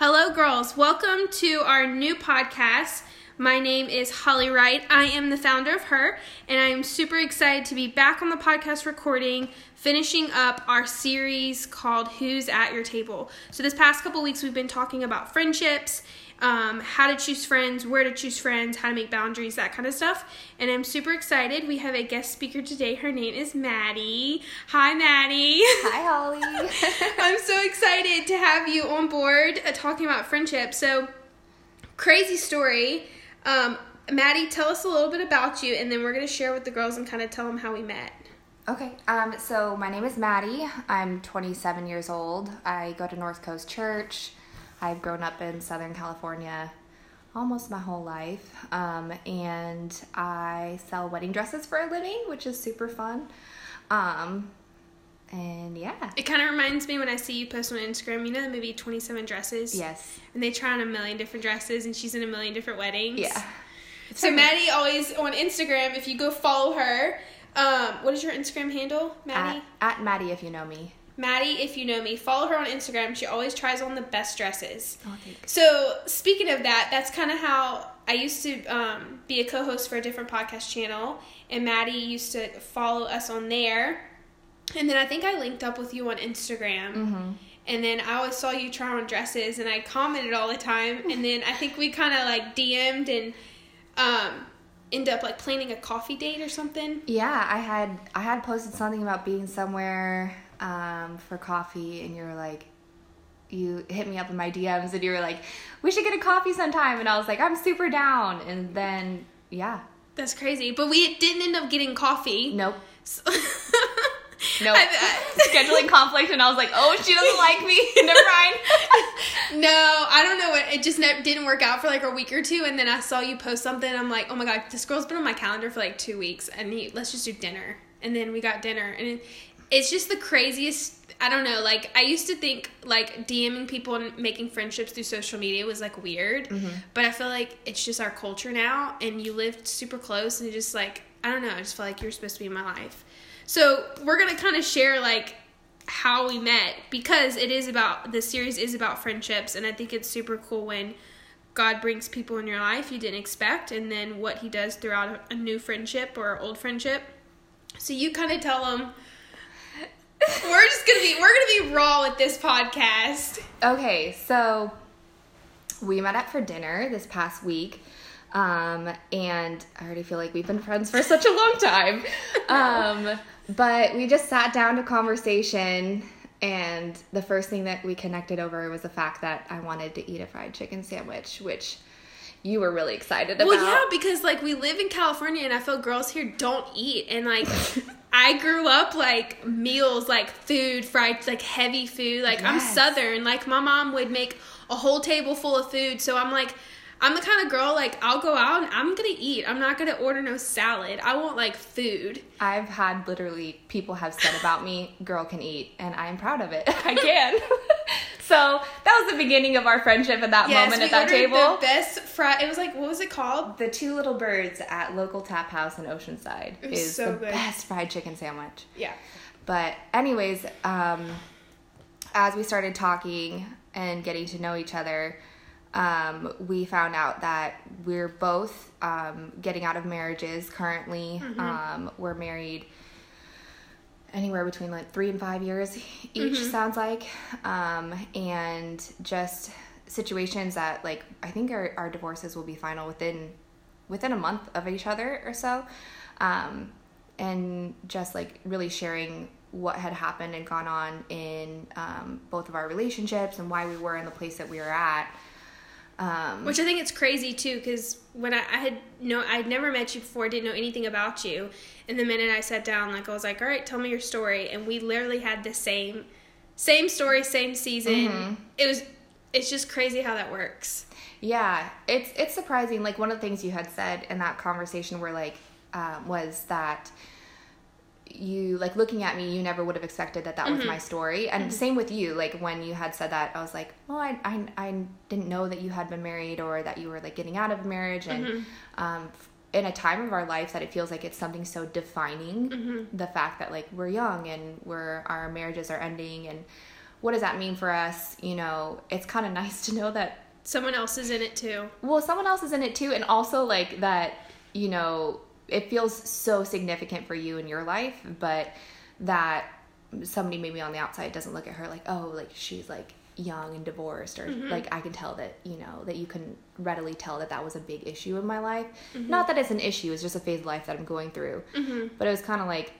Hello, girls. Welcome to our new podcast. My name is Holly Wright. I am the founder of Her, and I am super excited to be back on the podcast recording, finishing up our series called Who's at Your Table. So, this past couple weeks, we've been talking about friendships, um, how to choose friends, where to choose friends, how to make boundaries, that kind of stuff. And I'm super excited. We have a guest speaker today. Her name is Maddie. Hi, Maddie. Hi, Holly. I'm so excited to have you on board uh, talking about friendship. So, crazy story. Um, Maddie, tell us a little bit about you, and then we're going to share with the girls and kind of tell them how we met. okay, um, so my name is Maddie. I'm 27 years old. I go to North Coast Church. I've grown up in Southern California almost my whole life, um, and I sell wedding dresses for a living, which is super fun. Um, and yeah, It kind of reminds me when I see you post on Instagram, you know the movie 27 Dresses? yes, And they try on a million different dresses, and she's in a million different weddings. yeah. So, Maddie always on Instagram, if you go follow her, um, what is your Instagram handle, Maddie? At, at Maddie, if you know me. Maddie, if you know me, follow her on Instagram. She always tries on the best dresses. Oh. So, speaking of that, that's kind of how I used to um, be a co host for a different podcast channel, and Maddie used to follow us on there. And then I think I linked up with you on Instagram. Mm-hmm. And then I always saw you try on dresses, and I commented all the time. And then I think we kind of like DM'd and um, end up like planning a coffee date or something. Yeah, I had I had posted something about being somewhere um, for coffee, and you're like, you hit me up in my DMs, and you were like, we should get a coffee sometime, and I was like, I'm super down, and then yeah, That's crazy. But we didn't end up getting coffee. nope, So- nope, I- I- scheduling conflict, and I was like, oh, she doesn't like me, never mind. No, I don't know what. It just ne- didn't work out for like a week or two, and then I saw you post something. I'm like, oh my god, this girl's been on my calendar for like two weeks, and he, let's just do dinner. And then we got dinner, and it, it's just the craziest. I don't know. Like I used to think like DMing people and making friendships through social media was like weird, mm-hmm. but I feel like it's just our culture now. And you lived super close, and you just like I don't know. I just feel like you're supposed to be in my life. So we're gonna kind of share like how we met because it is about the series is about friendships and i think it's super cool when god brings people in your life you didn't expect and then what he does throughout a, a new friendship or old friendship so you kind of tell them we're just gonna be we're gonna be raw with this podcast Okay, so we met up for dinner this past week. Um, and I already feel like we've been friends for such a long time. Um, but we just sat down to conversation, and the first thing that we connected over was the fact that I wanted to eat a fried chicken sandwich, which you were really excited about. well yeah because like we live in california and i feel girls here don't eat. And like i grew up like meals like food fried like heavy food. Like i'm southern. Like my mom would make a whole table full of food. So i'm like i'm the kind of girl like i'll go out and i'm gonna eat i'm not gonna order no salad i want like food I've had literally people have said about me, girl can eat, and I'm proud of it. I can. so that was the beginning of our friendship at that moment we at that table. the best fried it was like what was it called The two little birds at local tap house in Oceanside It was is so the good. best fried chicken sandwich. yeah But anyways, um, as we started talking and getting to know each other, um, we found out that we're both um, getting out of marriages currently. Um, we're married anywhere between like three and five years each sounds like. Um, and just situations that like i think our, our divorces will be final within within a month of each other or so. Um, and just like really sharing what had happened and gone on in um, both of our relationships and why we were in the place that we were at um, Which I think it's crazy too, because when I, I had no, I'd never met you before, didn't know anything about you, and the minute I sat down, like I was like, "All right, tell me your story," and we literally had the same, same story, same season. Mm-hmm. It was, it's just crazy how that works. Yeah, it's it's surprising. Like one of the things you had said in that conversation were like um, was that you like looking at me, you never would have expected that that was mm-hmm. my story. And mm-hmm. same with you. Like when you had said that, I was like, well, I I I didn't know that you had been married or that you were like getting out of marriage and mm-hmm. um, in a time of our life that it feels like it's something so defining the fact that like we're young and we're our marriages are ending and what does that mean for us? You know, it's kind of nice to know that Someone else is in it too. well, someone else is in it too, and also like that, you know, it feels so significant for you in your life, but that somebody maybe on the outside doesn't look at her like, oh, like she's like young and divorced, or mm-hmm. like I can tell that, you know, that you can readily tell that that was a big issue in my life. Mm-hmm. Not that it's an issue, it's just a phase of life that I'm going through. Mm-hmm. But it was kind of like,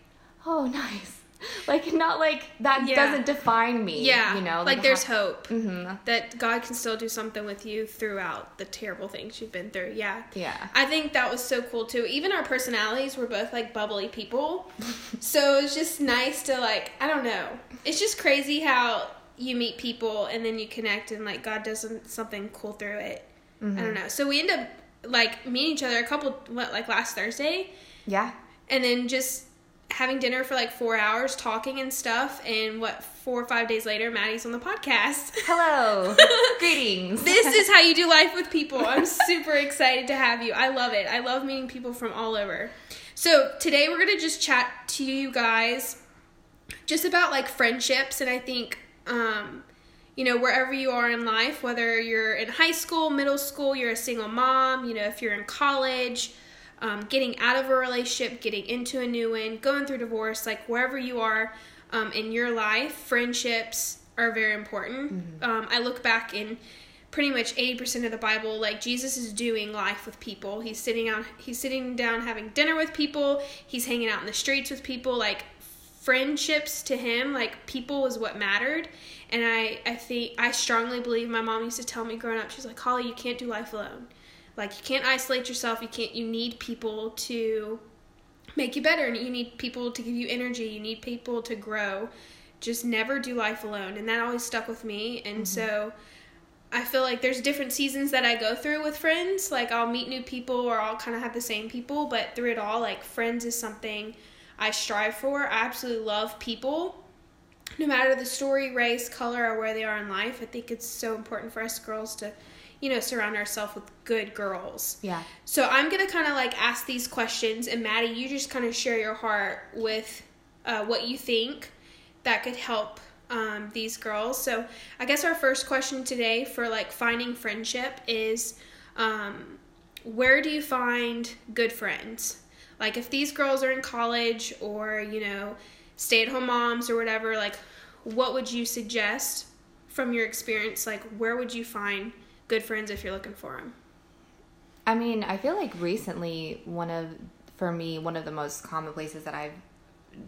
oh, nice. Like, not like that Yeah. doesn't define me. Yeah, You know, like, there's how- hope Mhm. that God can still do something with you throughout the terrible things you've been through. Yeah. Yeah. I think that was so cool too. Even our personalities were both like bubbly people. so it was just nice to like, I don't know. It's just crazy how you meet people and then you connect and like God does some- something cool through it. I don't know. So we end up like meeting each other a couple what like last Thursday Yeah. and then just having dinner for like 4 hours talking and stuff and what 4 or 5 days later Maddie's on the podcast. Hello. Greetings. this is how you do life with people. I'm super excited to have you. I love it. I love meeting people from all over. So, today we're going to just chat to you guys just about like friendships and I think um you know, wherever you are in life, whether you're in high school, middle school, you're a single mom, you know, if you're in college, um, getting out of a relationship, getting into a new one, going through divorce, like wherever you are um, in your life, friendships are very important. Um, I look back in pretty much 80% of the Bible, like Jesus is doing life with people. He's sitting out, he's sitting down having dinner with people. He's hanging out in the streets with people. Like friendships to him, like people is what mattered. And I, I think, I strongly believe my mom used to tell me growing up, she's like, Holly, you can't do life alone. Like you can't isolate yourself. You can't, you need people to make you better and you need people to give you energy. You need people to grow. Just never do life alone. And that always stuck with me. And mm-hmm. so I feel like there's different seasons that I go through with friends. Like I'll meet new people or I'll kind of have the same people, but through it all, like friends is something I strive for. I absolutely love people. No matter the story, race, color, or where they are in life, I think it's so important for us girls to, you know, surround ourselves with good girls. Yeah. So I'm gonna kind of like ask these questions, and Maddie, you just kind of share your heart with uh, what you think that could help um, these girls. So I guess our first question today for like finding friendship is, um, where do you find good friends? Like if these girls are in college or you know stay-at-home moms or whatever, like what would you suggest from your experience? Like where would you find good friends if you're looking for them? I mean, I feel like recently one of for me one of the most common places that I've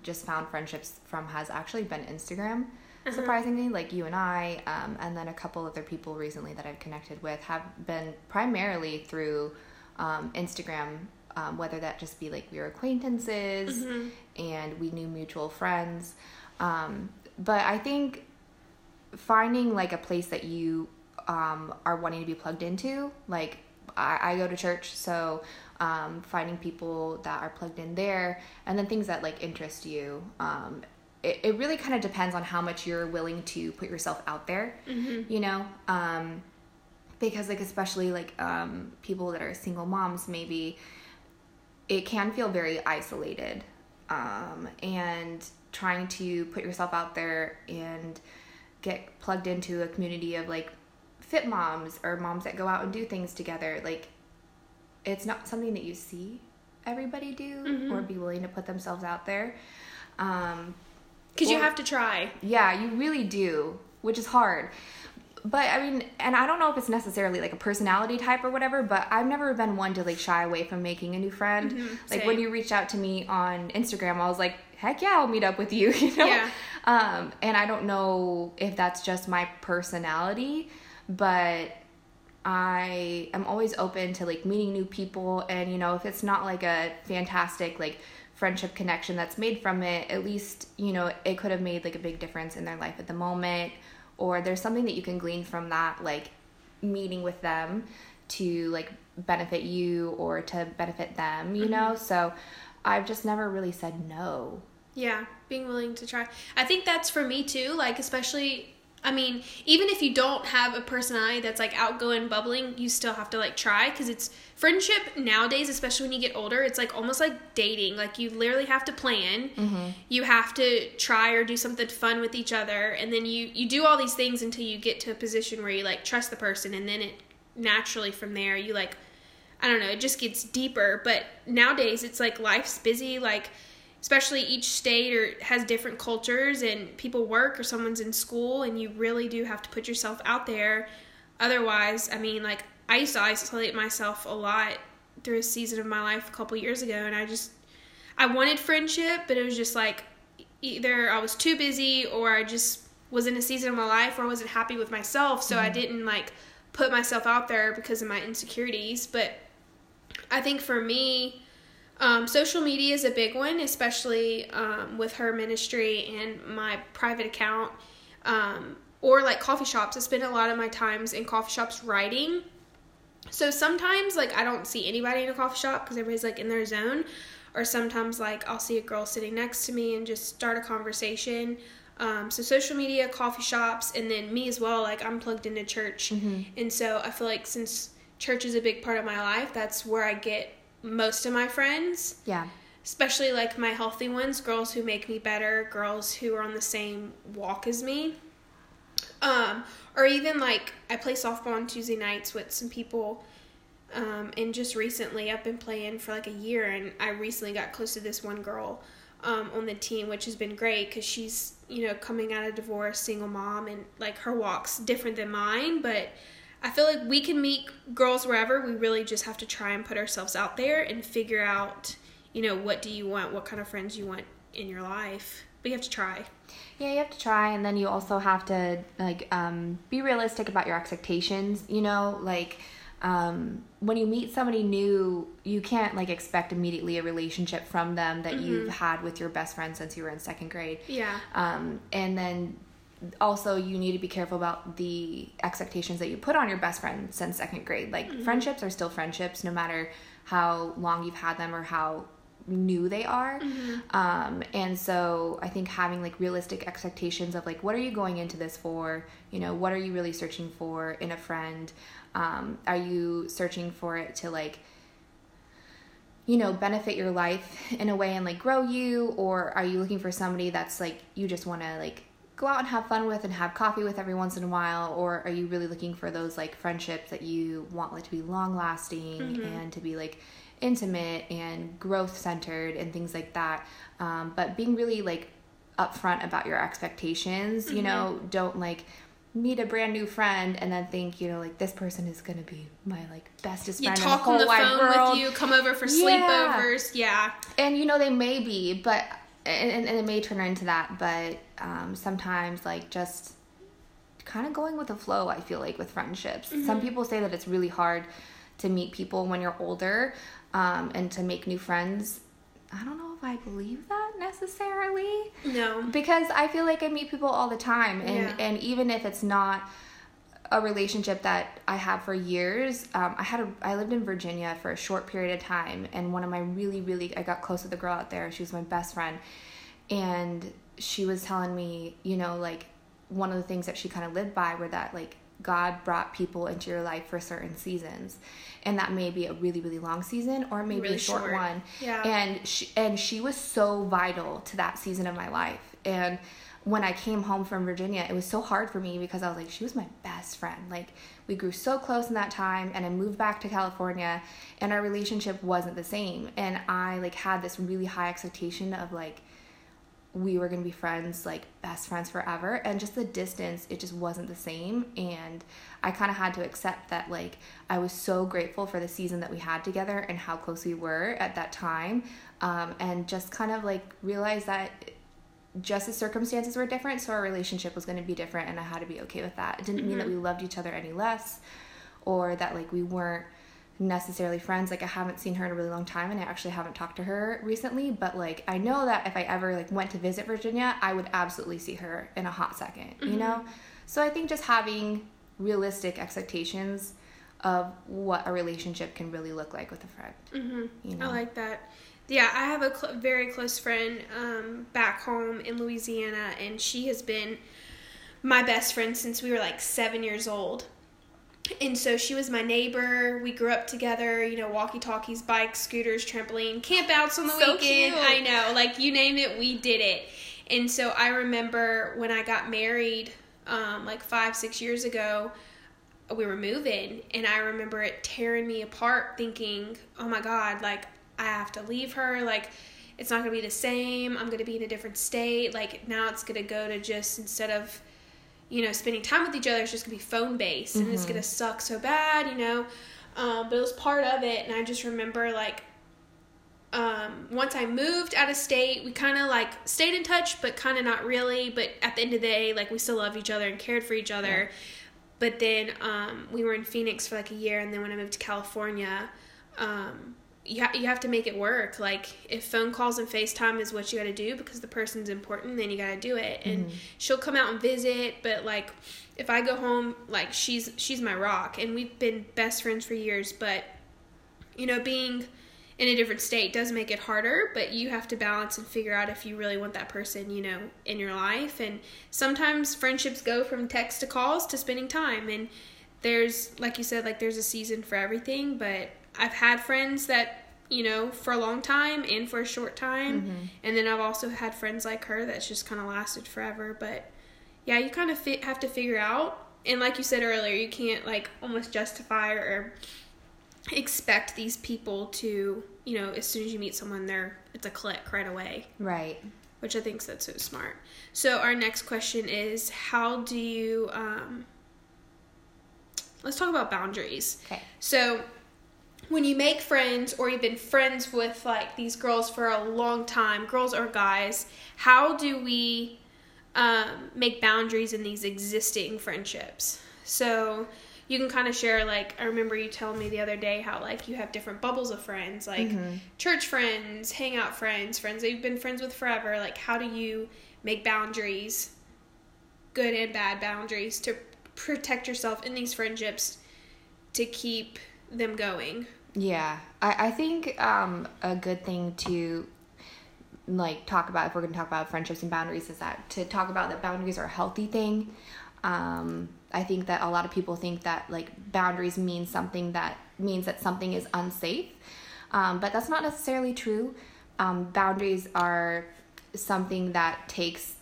just found friendships from has actually been Instagram. Surprisingly, like you and I, um, and then a couple other people recently that I've connected with have been primarily through um, Instagram. Um, whether that just be like we were acquaintances and we knew mutual friends, um, but I think finding like a place that you um, are wanting to be plugged into. Like i, I go to church so um, finding people that are plugged in there and then things that like interest you um, it, it really kind of depends on how much you're willing to put yourself out there you know? Um, because like especially like um, people that are single moms maybe it can feel very isolated um, and trying to put yourself out there and get plugged into a community of like fit moms or moms that go out and do things together like it's not something that you see everybody do or be willing to put themselves out there um, Because you have to try. yeah, you really do, which is hard. But I mean, and I don't know if it's necessarily like a personality type or whatever, but I've never been one to like shy away from making a new friend. like when you reached out to me on Instagram, I was like, heck yeah, I'll meet up with you, you know? Yeah. Um, and I don't know if that's just my personality, but I am always open to like meeting new people and you know if it's not like a fantastic like friendship connection that's made from it at least you know it could have made like a big difference in their life at the moment or there's something that you can glean from that like meeting with them to like benefit you or to benefit them you mm-hmm. know so I've just never really said no Yeah, being willing to try. I think that's for me too. Like, especially, I mean, even if you don't have a personality that's like outgoing, bubbling, you still have to like try because it's friendship nowadays, especially when you get older. It's like almost like dating. Like you literally have to plan. Mm-hmm. You have to try or do something fun with each other, and then you you do all these things until you get to a position where you like trust the person, and then it naturally from there you like I don't know, it just gets deeper. But nowadays, it's like life's busy. Like especially each state or has different cultures and people work or someone's in school and you really do have to put yourself out there otherwise i mean like i used to isolate myself a lot through a season of my life a couple years ago and i just i wanted friendship but it was just like either i was too busy or i just was in a season of my life where i wasn't happy with myself so mm-hmm. i didn't like put myself out there because of my insecurities but i think for me um, social media is a big one, especially um, with her ministry and my private account. Um, or like coffee shops. I spend a lot of my times in coffee shops writing. So sometimes like I don't see anybody in a coffee shop because everybody's like in their zone. Or sometimes like I'll see a girl sitting next to me and just start a conversation. Um, so social media, coffee shops, and then me as well. Like I'm plugged into church, mm-hmm. and so I feel like since church is a big part of my life, that's where I get most of my friends. Yeah. Especially like my healthy ones, girls who make me better, girls who are on the same walk as me. Um, or even like I play softball on Tuesday nights with some people. Um, and just recently, I've been playing for like a year, and I recently got close to this one girl um, on the team, which has been great because she's you know coming out of divorce, single mom, and like her walk's different than mine, but I feel like we can meet girls wherever. We really just have to try and put ourselves out there and figure out, you know, what do you want, what kind of friends you want in your life. But you have to try. Yeah, you have to try, and then you also have to like um, be realistic about your expectations. You know, like um, when you meet somebody new, you can't like expect immediately a relationship from them that mm-hmm. you've had with your best friend since you were in second grade. Yeah. Um, and then also you need to be careful about the expectations that you put on your best friend since second grade. Like mm-hmm. friendships are still friendships no matter how long you've had them or how new they are. Mm-hmm. um, and so i think having like realistic expectations of like what are you going into this for? You know what are you really searching for in a friend? Um, are you searching for it to like you know benefit your life in a way and like grow you? Or are you looking for somebody that's like you just want to like go out and have fun with and have coffee with every once in a while or are you really looking for those like friendships that you want like to be long lasting mm-hmm. and to be like intimate and growth centered and things like that um, but being really like upfront about your expectations mm-hmm. you know don't like meet a brand new friend and then think you know like this person is gonna be my like bestest friend you talk in the on the phone world. with you come over for yeah. sleepovers yeah and you know they may be but and, and it may turn into that, but um, sometimes like just kind of going with the flow. I feel like with friendships, mm-hmm. some people say that it's really hard to meet people when you're older um, and to make new friends. I don't know if I believe that necessarily. No, because I feel like I meet people all the time, and yeah. and even if it's not a relationship that I have for years. Um, I had a I lived in Virginia for a short period of time, and one of my really really I got close with a girl out there. She was my best friend, and she was telling me, you know, like one of the things that she kind of lived by were that like God brought people into your life for certain seasons, and that may be a really really long season or maybe really a short, short, one. Yeah, and she and she was so vital to that season of my life, and when I came home from Virginia, it was so hard for me because I was like, she was my best friend. Like, we grew so close in that time, and I moved back to California, and our relationship wasn't the same. And I, like, had this really high expectation of, like, we were gonna be friends, like, best friends forever. And just the distance, it just wasn't the same. And I kind of had to accept that, like, I was so grateful for the season that we had together and how close we were at that time. Um, and just kind of, like, realize that just the circumstances were different, so our relationship was going to be different, and I had to be okay with that. It didn't mm-hmm. mean that mm-hmm. we loved each other any less, or that like we weren't necessarily friends. Like I haven't seen her in a really long time, and I actually haven't talked to her recently. But like I know that if I ever like went to visit Virginia, I would absolutely see her in a hot 2nd mm-hmm. you know. So I think just having realistic expectations of what a relationship can really look like with a friend. Mm-hmm. You know? I like that yeah, I have a cl- very close friend um, back home in Louisiana, and she has been my best friend since we were like seven years old. And so she was my neighbor. We grew up together, you know, walkie talkies, bikes, scooters, trampoline, campouts on the So weekend. cute. I know, like you name it, we did it. And so I remember when I got married, um, like five, six years ago, we were moving, and I remember it tearing me apart, thinking, oh my God, like I have to leave her. Like it's not gonna be the same. I'm gonna be in a different state. Like now it's gonna go to just instead of you know, spending time with each other is just gonna be phone based and it's gonna suck so bad, you know. Um, but it was part of it, and I just remember like um, once I moved out of state, we kind of like stayed in touch, but kind of not really. But at the end of the day, like we still loved each other and cared for each other. But then um, we were in Phoenix for like a year, and then when I moved to California, um, you, ha- you have to make it work. Like if phone calls and FaceTime is what you got to do because the person's important, then you got to do it. And mm-hmm. she'll come out and visit, but like if I go home, like she's she's my rock, and we've been best friends for years. But you know, being in a different state does make it harder, but you have to balance and figure out if you really want that person, you know, in your life. And sometimes friendships go from text to calls to spending time. And there's, like you said, like there's a season for everything. But I've had friends that, you know, for a long time and for a short time. And then I've also had friends like her that's just kind of lasted forever. But yeah, you kind of fi- have to figure out. And like you said earlier, you can't like almost justify or expect these people to, you know, as soon as you meet someone, they're it's a click right away, Right. which I think that's so smart. So our next question is, how do you? Um, let's talk about boundaries. Okay. So when you make friends or you've been friends with like these girls for a long time, girls or guys, how do we um, make boundaries in these existing friendships? So you can kind of share like I remember you telling me the other day how like you have different bubbles of friends, like church friends, hangout friends, friends that you've been friends with forever. Like how do you make boundaries, good and bad boundaries to protect yourself in these friendships to keep them going? Yeah, I, I think um, a good thing to like talk about if we're going to talk about friendships and boundaries is that to talk about that boundaries are a healthy thing. Um, I think that a lot of people think that like boundaries mean something that means that something is unsafe, um, but that's not necessarily true. Um, boundaries are something that takes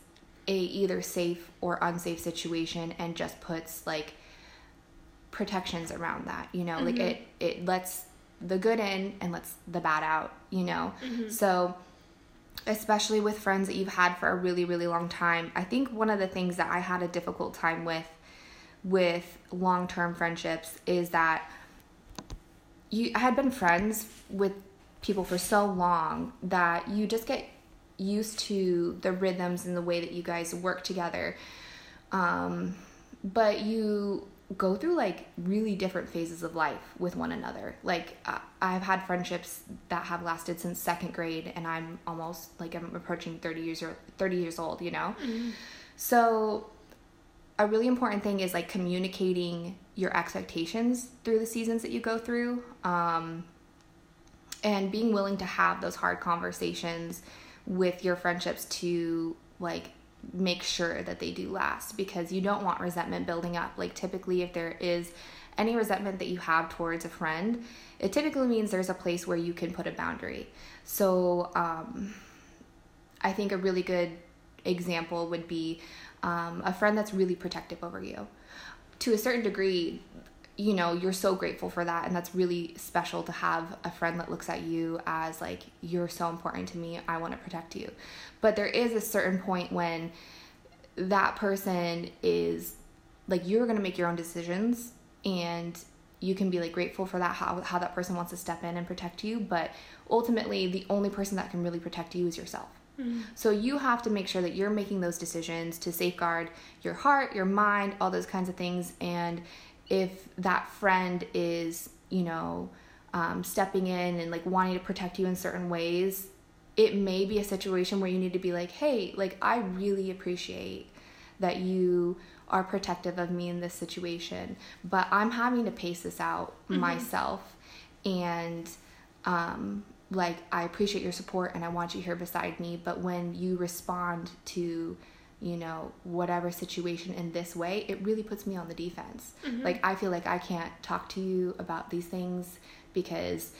a either safe or unsafe situation and just puts like protections around that you know like it it lets the good in and lets the bad out you know? So especially with friends that you've had for a really really long time i think one of the things that i had a difficult time with with long-term friendships is that you I had been friends with people for so long that you just get used to the rhythms and the way that you guys work together. Um, but you go through like really different phases of life with one another. Like uh, i've had friendships that have lasted since second grade and i'm almost like i'm approaching 30 years or 30 years old you know? So a really important thing is like communicating your expectations through the seasons that you go through um, and being willing to have those hard conversations with your friendships to like make sure that they do last because you don't want resentment building up. Like typically if there is any resentment that you have towards a friend it typically means there's a place where you can put a boundary. So um, i think a really good example would be um, a friend that's really protective over you. To a certain degree you know you're so grateful for that and that's really special to have a friend that looks at you as like you're so important to me. I want to protect you. But there is a certain point when that person is like you're going to make your own decisions and you can be like grateful for that how, how that person wants to step in and protect you but ultimately the only person that can really protect you is yourself. Mm-hmm. So you have to make sure that you're making those decisions to safeguard your heart, your mind, all those kinds of things. And if that friend is, you know, um, stepping in and like wanting to protect you in certain ways, it may be a situation where you need to be like, hey, like I really appreciate that you are protective of me in this situation, but I'm having to pace this out myself. And um, like I appreciate your support and I want you here beside me, but when you respond to you know, whatever situation in this way, it really puts me on the defense. Mm-hmm. Like, I feel like I can't talk to you about these things because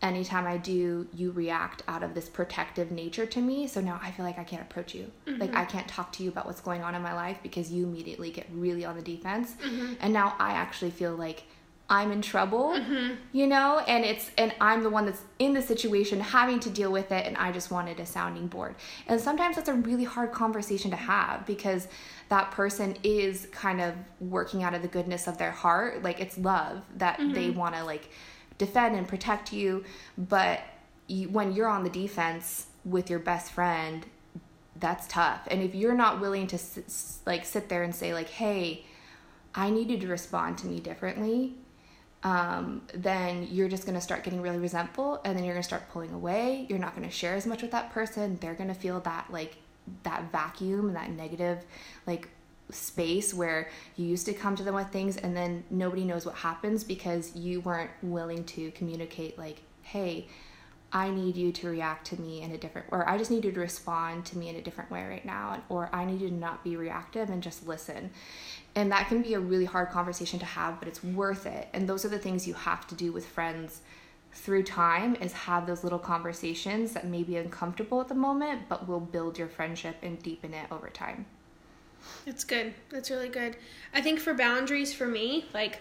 anytime I do, you react out of this protective nature to me. So now I feel like I can't approach you. Mm-hmm. Like, I can't talk to you about what's going on in my life because you immediately get really on the defense. Mm-hmm. And now I actually feel like I'm in trouble, Mm-hmm. you know, and it's and I'm the one that's in the situation having to deal with it and I just wanted a sounding board. And sometimes that's a really hard conversation to have because that person is kind of working out of the goodness of their heart, like it's love that they want to like defend and protect you, but you, when you're on the defense with your best friend, that's tough. And if you're not willing to s- like sit there and say like, "Hey, I need you to respond to me differently," um, then you're just gonna start getting really resentful, and then you're gonna start pulling away. You're not gonna share as much with that person. They're gonna feel that like that vacuum and that negative like space where you used to come to them with things, and then nobody knows what happens because you weren't willing to communicate like, "Hey." I need you to react to me in a different, or I just need you to respond to me in a different way right now, or I need you to not be reactive and just listen. And that can be a really hard conversation to have, but it's worth it. And those are the things you have to do with friends through time is have those little conversations that may be uncomfortable at the moment, but will build your friendship and deepen it over time. That's good. That's really good. I think for boundaries for me, like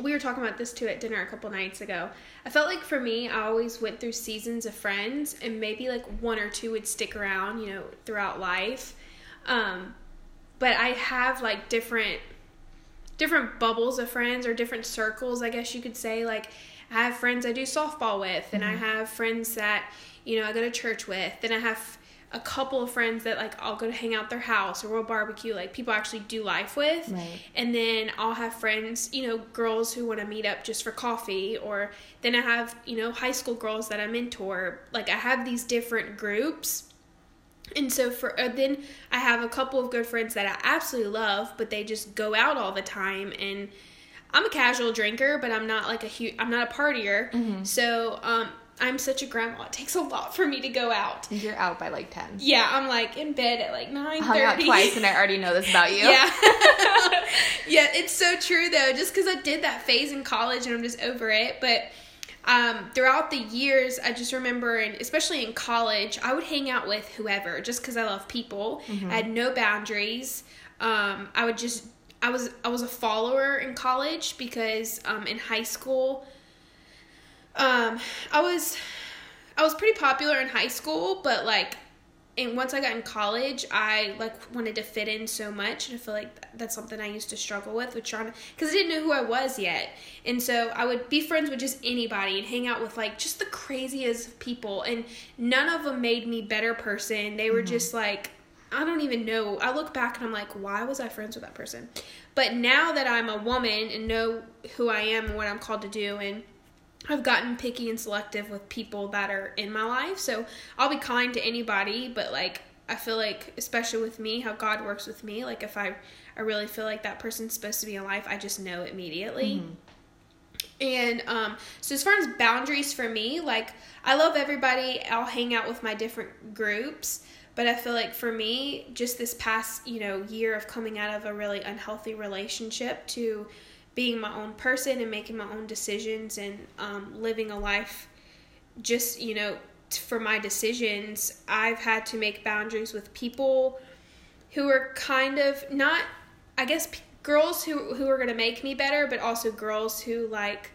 we were talking about this too at dinner a couple nights ago. I felt like for me, I always went through seasons of friends, and maybe like one or two would stick around, you know, throughout life. Um, but I have like different different bubbles of friends or different circles, I guess you could say. Like I have friends I do softball with, and I have friends that you know I go to church with, and I have a couple of friends that like I'll go to hang out their house or we'll barbecue, like people I actually do life with. Right. And then I'll have friends, you know, girls who want to meet up just for coffee, or then I have, you know, high school girls that I mentor. Like I have these different groups. And so for uh, then I have a couple of good friends that I absolutely love, but they just go out all the time and I'm a casual drinker, but I'm not like a huge I'm not a partier. So, um I'm such a grandma. It takes a lot for me to go out. You're out by like 10. Yeah, I'm like in bed at like 9:30. Hung out twice and I already know this about you. Yeah. yeah, it's so true though. Just because I did that phase in college and I'm just over it. But um, throughout the years, I just remember, and especially in college, I would hang out with whoever just because I love people. I had no boundaries. Um, I would just. I was I was a follower in college because um, in high school, um, I was I was pretty popular in high school, but like and once I got in college, I like wanted to fit in so much, and I feel like that's something I used to struggle with, with trying to, because I didn't know who I was yet, and so I would be friends with just anybody and hang out with like just the craziest people, and none of them made me better person. They were just like, I don't even know. I look back and I'm like, why was I friends with that person? But now that I'm a woman and know who I am and what I'm called to do, and I've gotten picky and selective with people that are in my life. So I'll be kind to anybody, but like I feel like especially with me, how God works with me, like if I I really feel like that person's supposed to be in life, I just know immediately. And um, so as far as boundaries for me, like I love everybody. I'll hang out with my different groups, but I feel like for me, just this past you know year of coming out of a really unhealthy relationship to being my own person and making my own decisions and um, living a life just you know t- for my decisions, I've had to make boundaries with people who are kind of not, I guess, p- girls who who are gonna make me better, but also girls who like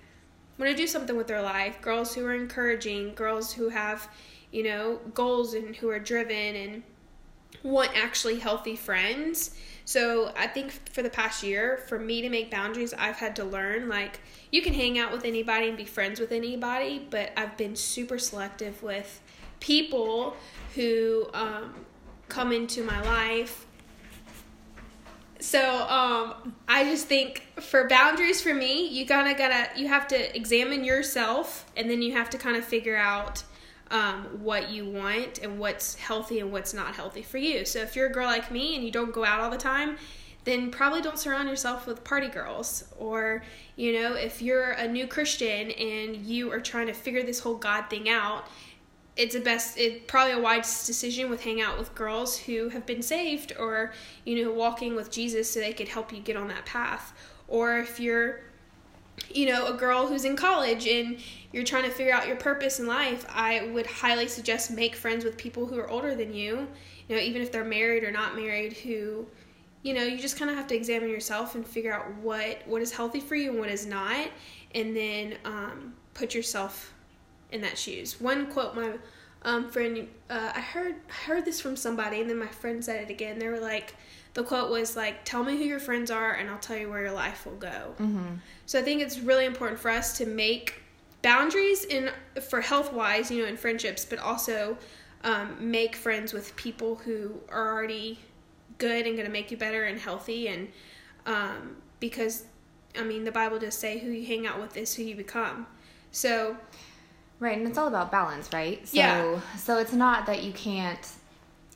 want to do something with their life. Girls who are encouraging. Girls who have, you know, goals and who are driven and want actually healthy friends. So I think for the past year, for me to make boundaries, I've had to learn like you can hang out with anybody and be friends with anybody, but I've been super selective with people who um, come into my life. So um, I just think for boundaries for me, you of gotta you have to examine yourself, and then you have to kind of figure out um, what you want and what's healthy and what's not healthy for you. So if you're a girl like me and you don't go out all the time, then probably don't surround yourself with party girls. Or, you know, if you're a new Christian and you are trying to figure this whole God thing out, it's a best it probably a wise decision with hang out with girls who have been saved or you know walking with jesus so they could help you get on that path or if you're you know a girl who's in college and you're trying to figure out your purpose in life i would highly suggest make friends with people who are older than you you know even if they're married or not married who you know you just kind of have to examine yourself and figure out what what is healthy for you and what is not and then um, put yourself in that shoes. One quote my um, friend, uh, I heard I heard this from somebody, and then my friend said it again. They were like, the quote was like, "Tell me who your friends are, and I'll tell you where your life will go." Mm-hmm. So I think it's really important for us to make boundaries in for health wise, you know, in friendships, but also um, make friends with people who are already good and going to make you better and healthy, and um, because I mean, the Bible does say who you hang out with is who you become. So Right, and it's all about balance, right? So, Yeah. So it's not that you can't.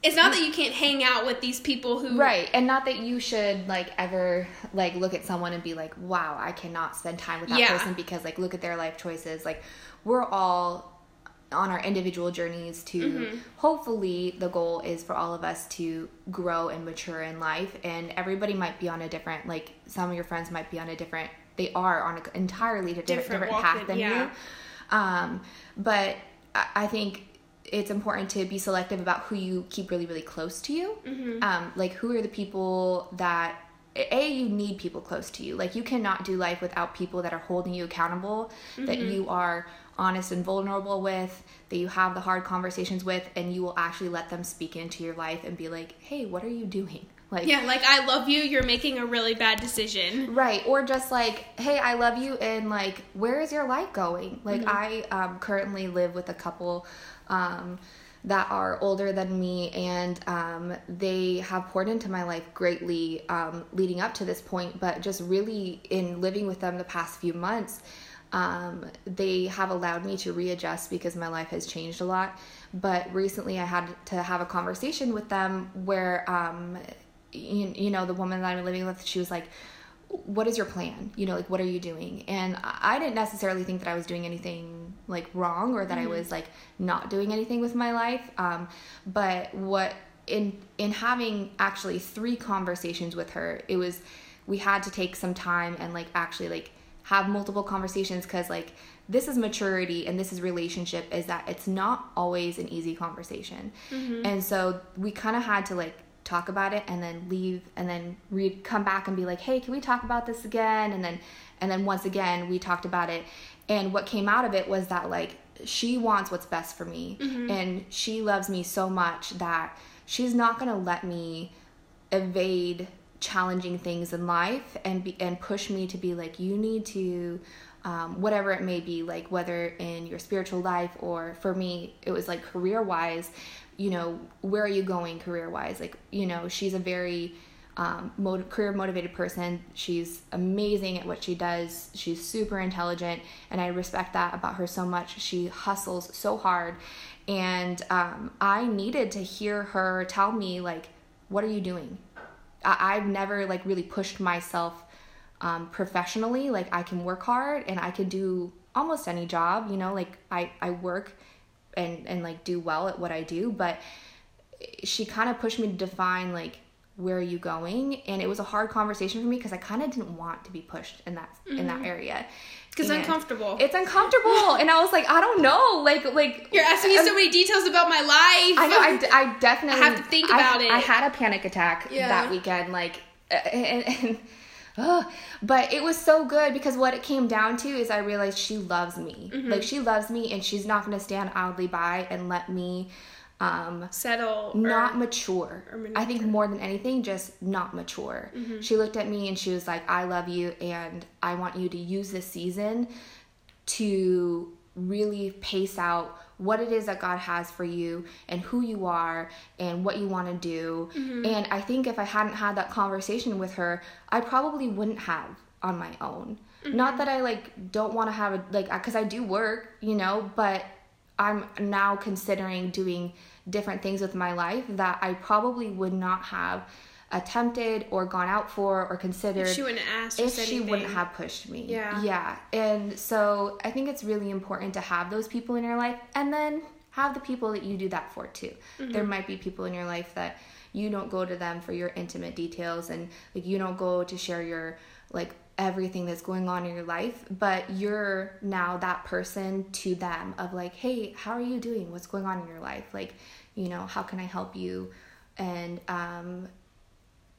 It's not that you can't hang out with these people who Right, and not that you should like ever like look at someone and be like, "Wow, I cannot spend time with that Yeah. person because like look at their life choices." Like we're all on our individual journeys to Mm-hmm. hopefully the goal is for all of us to grow and mature in life and everybody might be on a different like some of your friends might be on a different they are on an entirely different Different different, path than- yeah. you um, but I I think it's important to be selective about who you keep really, really close to you. Mm-hmm. Um, like, who are the people that, A, you need people close to you. Like, you cannot do life without people that are holding you accountable, that Mm-hmm. you are honest and vulnerable with, that you have the hard conversations with, and you will actually let them speak into your life and be like, hey, what are you doing? Like, Yeah, like I love you, you're making a really bad decision. Right, or just like, hey, I love you, and like, where is your life going? Like, I um, currently live with a couple um, that are older than me, and um, they have poured into my life greatly um, leading up to this point. But just really, in living with them the past few months, um, they have allowed me to readjust because my life has changed a lot. But recently, I had to have a conversation with them where, um, you, you know, the woman that I'm living with, she was like, what is your plan? You know, like, what are you doing? And I I didn't necessarily think that I was doing anything like wrong or that I was like not doing anything with my life. Um, but what in in having actually three conversations with her, it was we had to take some time and like actually like have multiple conversations because like this is maturity and this is relationship is that it's not always an easy conversation. And so we kind of had to like talk about it and then leave and then re- come back and be like hey can we talk about this again? And then and then once again we talked about it and what came out of it was that like she wants what's best for me. And she loves me so much that she's not going to let me evade challenging things in life and be and push me to be like you need to um, whatever it may be like whether in your spiritual life or for me it was like career wise you know where are you going career wise like you know she's a very um, career motivated person she's amazing at what she does she's super intelligent and i respect that about her so much she hustles so hard and um, i needed to hear her tell me like what are you doing I- I've never like really pushed myself um, professionally. Like I can work hard and I can do almost any job. You know, like I I work and and like do well at what I do. But she kind of pushed me to define like where are you going, and it was a hard conversation for me because I kind of didn't want to be pushed in that in that area. 'Cause And uncomfortable. It's uncomfortable, and I was like, I don't know, like like You're asking me so many details about my life. I know. I, d- I definitely I have to think I- about it. I had a panic attack Yeah. that weekend, like, and, and ugh. but it was so good because what it came down to is I realized she loves me. Mm-hmm. Like she loves me, and she's not going to stand idly by and let me um settle. not mature. I think more than anything, just not mature. Mm-hmm. She looked at me and she was like, I love you and I want you to use this season to really pace out what it is that God has for you and who you are and what you want to do. Mm-hmm. And I think if I hadn't had that conversation with her, I probably wouldn't have on my own. Mm-hmm. Not that I like don't want to have a like cuz I do work, you know, but I'm now considering doing different things with my life that I probably would not have attempted or gone out for or considered she wouldn't ask. if she wouldn't have pushed me. Yeah. Yeah. And so I think it's really important to have those people in your life and then have the people that you do that for too. Mm-hmm. There might be people in your life that you don't go to them for your intimate details and like you don't go to share your like everything that's going on in your life, but you're now that person to them of like, "Hey, how are you doing? What's going on in your life? Like, you know, how can I help you?" And um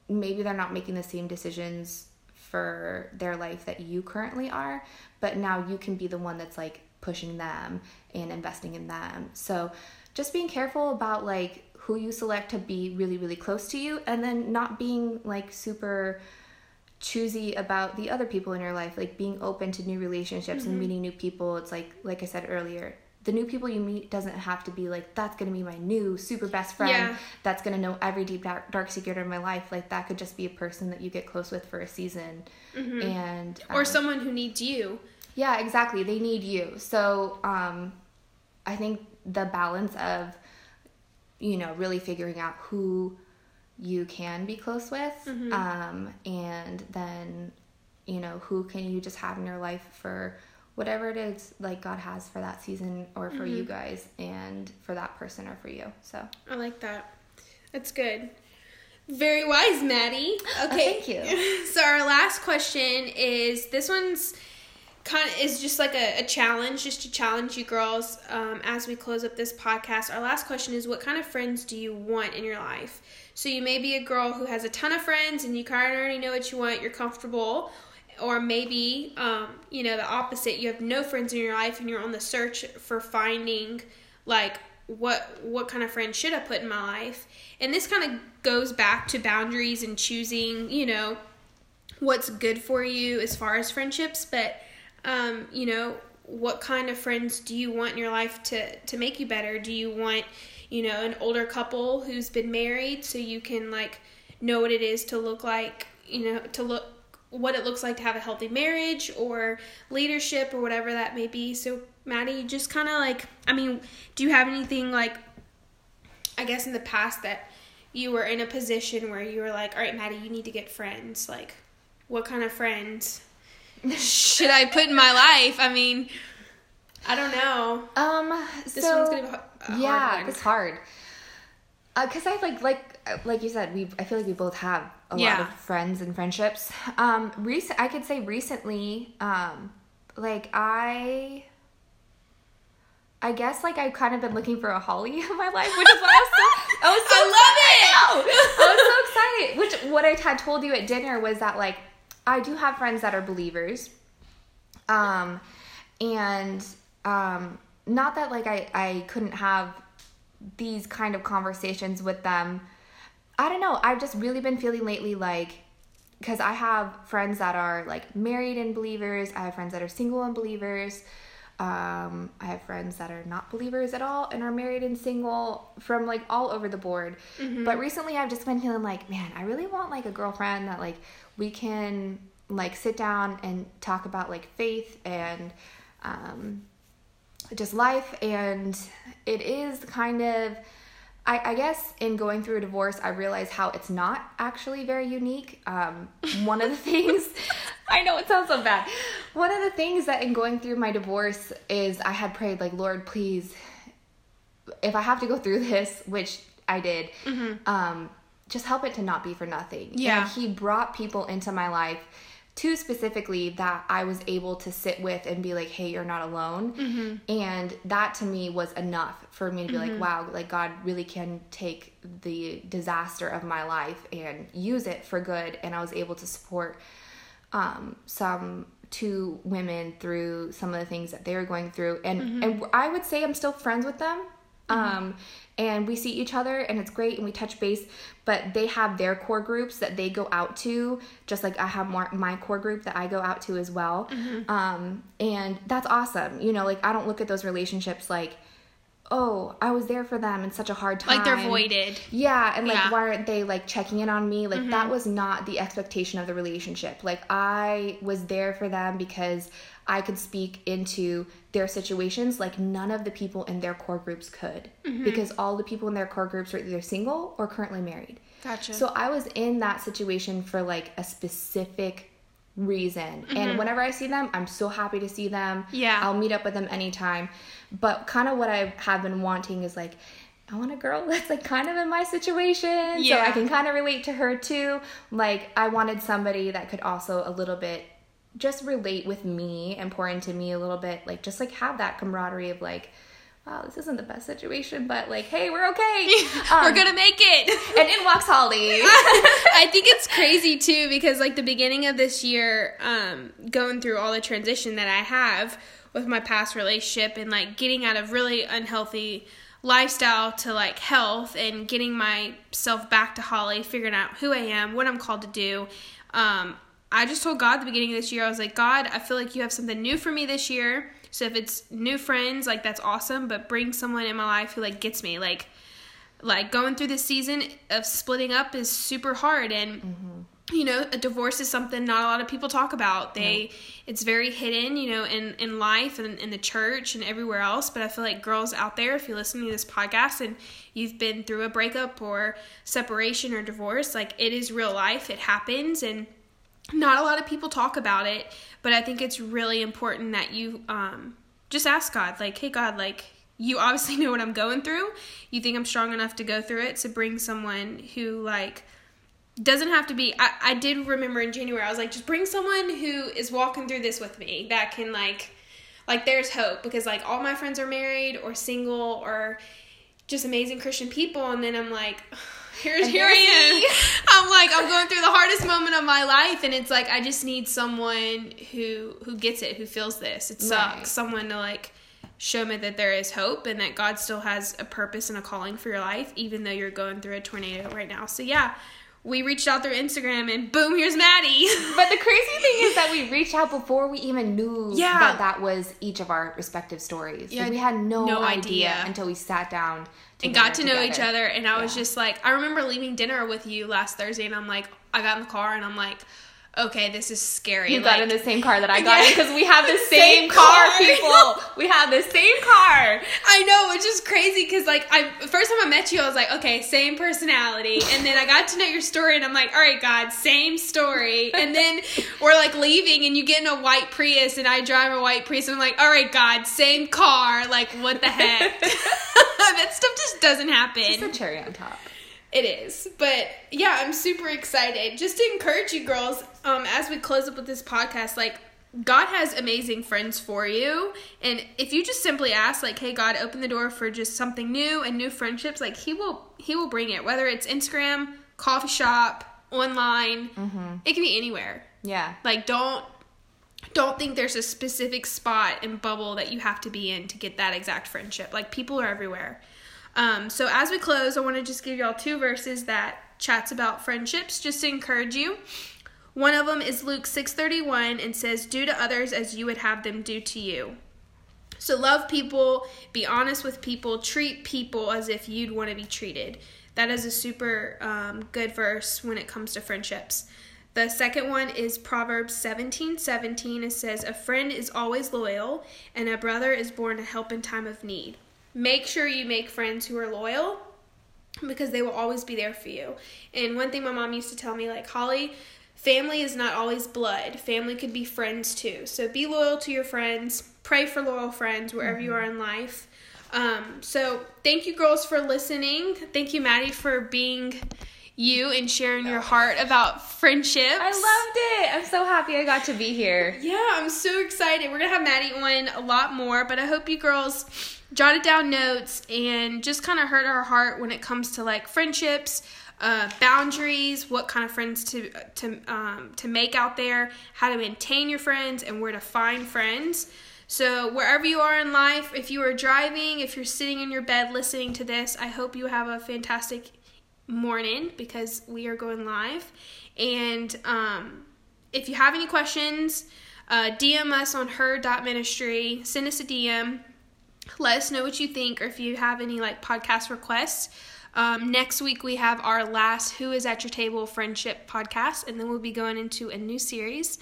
maybe they're not making the same decisions for their life that you currently are, but now you can be the one that's like pushing them and investing in them. So just being careful about like who you select to be really, really close to you and then not being like super choosy about the other people in your life, like being open to new relationships and meeting new people. It's like, like I said earlier, the new people you meet doesn't have to be like that's gonna be my new super best friend Yeah. that's gonna know every deep dark, dark secret of my life like that could just be a person that you get close with for a season and or um, someone who needs you. yeah exactly they need you so um i think the balance of you know really figuring out who you can be close with um and then you know who can you just have in your life for whatever it is like god has for that season or for you guys and for that person or for you so I like that. That's good. Very wise, Maddie. Okay. thank you. So our last question is this one's kind of is just like a, a challenge, just to challenge you girls um, as we close up this podcast. Our last question is what kind of friends do you want in your life? So you may be a girl who has a ton of friends and you kind of already know what you want, you're comfortable. Or maybe, um, you know, the opposite. You have no friends in your life and you're on the search for finding like what what kind of friend should I put in my life? And this kind of goes back to boundaries and choosing, you know, what's good for you as far as friendships, but um, you know, what kind of friends do you want in your life to to make you better? Do you want, you know, an older couple who's been married so you can like know what it is to look like, you know, to look what it looks like to have a healthy marriage or leadership or whatever that may be. So, Maddie, you just kind of like, I mean, do you have anything like, I guess in the past that you were in a position where you were like, all right, Maddie, you need to get friends? Like, what kind of friends should I put in my life? I mean, I don't know. um This so one's gonna hard yeah one. it's hard because i like like like you said we i feel like we both have a lot of friends and friendships um recent i could say recently um like i I guess like I've kind of been looking for a Holly in my life, which is why I was so I was so I love it! excited. I was so excited. Which what I had told you at dinner was that like I do have friends that are believers. Um and um not that like I I couldn't have these kind of conversations with them. I don't know. I've just really been feeling lately like because I have friends that are like married and believers. I have friends that are single and believers. Um, I have friends that are not believers at all and are married and single from like all over the board. But recently I've just been feeling like, man, I really want like a girlfriend that like we can like sit down and talk about like faith and um, just life. And it is kind of, I, I guess in going through a divorce, I realized how it's not actually very unique. Um, one of the things, I know it sounds so bad. One of the things that in going through my divorce is I had prayed, like, Lord, please, if I have to go through this, which I did, um, just help it to not be for nothing. Yeah. And He brought people into my life two specifically that I was able to sit with and be like, hey, you're not alone. And that to me was enough for me to be like, wow, like God really can take the disaster of my life and use it for good. And I was able to support um, some two women through some of the things that they were going through. And, and I would say I'm still friends with them. Um, and we see each other and it's great and we touch base, but they have their core groups that they go out to, just like I have more, my core group that I go out to as well. Um, and that's awesome. You know, like I don't look at those relationships like, oh, I was there for them in such a hard time. Like they're voided. Yeah, and like Yeah. why aren't they like checking in on me? Like that was not the expectation of the relationship. Like I was there for them because I could speak into their situations like none of the people in their core groups could mm-hmm. because all the people in their core groups were either single or currently married. Gotcha. So I was in that situation for like a specific reason. And mm-hmm. whenever I see them, I'm so happy to see them. Yeah. I'll meet up with them anytime. But kind of what I have been wanting is like, I want a girl that's like kind of in my situation. So I can kind of relate to her too. Like, I wanted somebody that could also a little bit just relate with me and pour into me a little bit. Like, just like have that camaraderie of like, wow, this isn't the best situation, but like, hey, we're okay. We're Um, gonna make it. and in walks Holly. I think it's crazy too because like the beginning of this year, um, going through all the transition that I have with my past relationship and like getting out of really unhealthy lifestyle to like health and getting myself back to Holly, figuring out who I am, what I'm called to do. Um, I just told God at the beginning of this year, I was like, God, I feel like you have something new for me this year. So if it's new friends, like that's awesome, but bring someone in my life who like gets me. Like like going through this season of splitting up is super hard and mm-hmm. you know a divorce is something not a lot of people talk about they it's very hidden you know in in life and in the church and everywhere else but i feel like girls out there if you're listening to this podcast and you've been through a breakup or separation or divorce like it is real life it happens and not a lot of people talk about it but i think it's really important that you um just ask god like hey god like you obviously know what i'm going through. You think i'm strong enough to go through it so bring someone who like doesn't have to be I, I did remember in january i was like just bring someone who is walking through this with me that can like like there's hope because like all my friends are married or single or just amazing christian people. And then i'm like here's And here I am. i'm like i'm going through the hardest moment of my life and it's like i just need someone who who gets it who feels this it sucks Right. someone to like show me that there is hope and that god still has a purpose and a calling for your life even though you're going through a tornado right now so yeah we reached out through instagram and boom here's maddie But the crazy thing is that we reached out before we even knew Yeah. that that was each of our respective stories. Yeah, Like, we had no, no idea, idea. until we sat down and got to together know each other and i was just like i remember leaving dinner with you last thursday and i'm like i got in the car and i'm like okay this is scary You like, got in the same car that I got in because we have the Same same, car, car. people. we have the same car. I know, which is crazy because like I first time I met you, I was like, okay, same personality, and then I got to know your story, and I'm like, all right, God, same story, and then we're like leaving, and you get in a white Prius, and I drive a white Prius, and I'm like, all right, God, same car, like what the heck? that stuff just doesn't happen. It's a cherry on top. It is. But yeah, I'm super excited. Just to encourage you girls, um, as we close up with this podcast, like God has amazing friends for you. And if you just simply ask, like, hey God, open the door for just something new and new friendships, like he will he will bring it. Whether it's Instagram, coffee shop, online, it can be anywhere. Yeah. Like don't don't think there's a specific spot and bubble that you have to be in to get that exact friendship. Like people are everywhere. Um, so as we close, I want to just give y'all two verses that chats about friendships, just to encourage you. One of them is Luke six thirty one and says, "Do to others as you would have them do to you." So love people, be honest with people, treat people as if you'd want to be treated. That is a super um, good verse when it comes to friendships. The second one is Proverbs seventeen seventeen. It says, A friend is always loyal, and a brother is born to help in time of need. Make sure you make friends who are loyal because they will always be there for you. And one thing my mom used to tell me, like, Holly, family is not always blood. Family could be friends too. So be loyal to your friends. Pray for loyal friends wherever you are in life. Um, so thank you, girls, for listening. Thank you, Maddie, for being you and sharing your heart about friendships. I loved it. I'm so happy I got to be here. Yeah, I'm so excited. We're gonna have Maddie on a lot more, but I hope you girls jotted down notes and just kind of heard our heart when it comes to like friendships, uh, boundaries, what kind of friends to to um, to make out there, how to maintain your friends, and where to find friends. So wherever you are in life, if you are driving, if you're sitting in your bed listening to this, I hope you have a fantastic morning because we are going live. And um, if you have any questions, uh, DM us on Her Ministry. Send us a DM. Let us know what you think or if you have any like podcast requests. Um, next week we have our last Who is at Your Table Friendship podcast, and then we'll be going into a new series.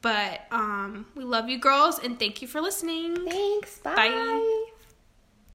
But um, we love you girls and thank you for listening. Thanks. Bye. Bye.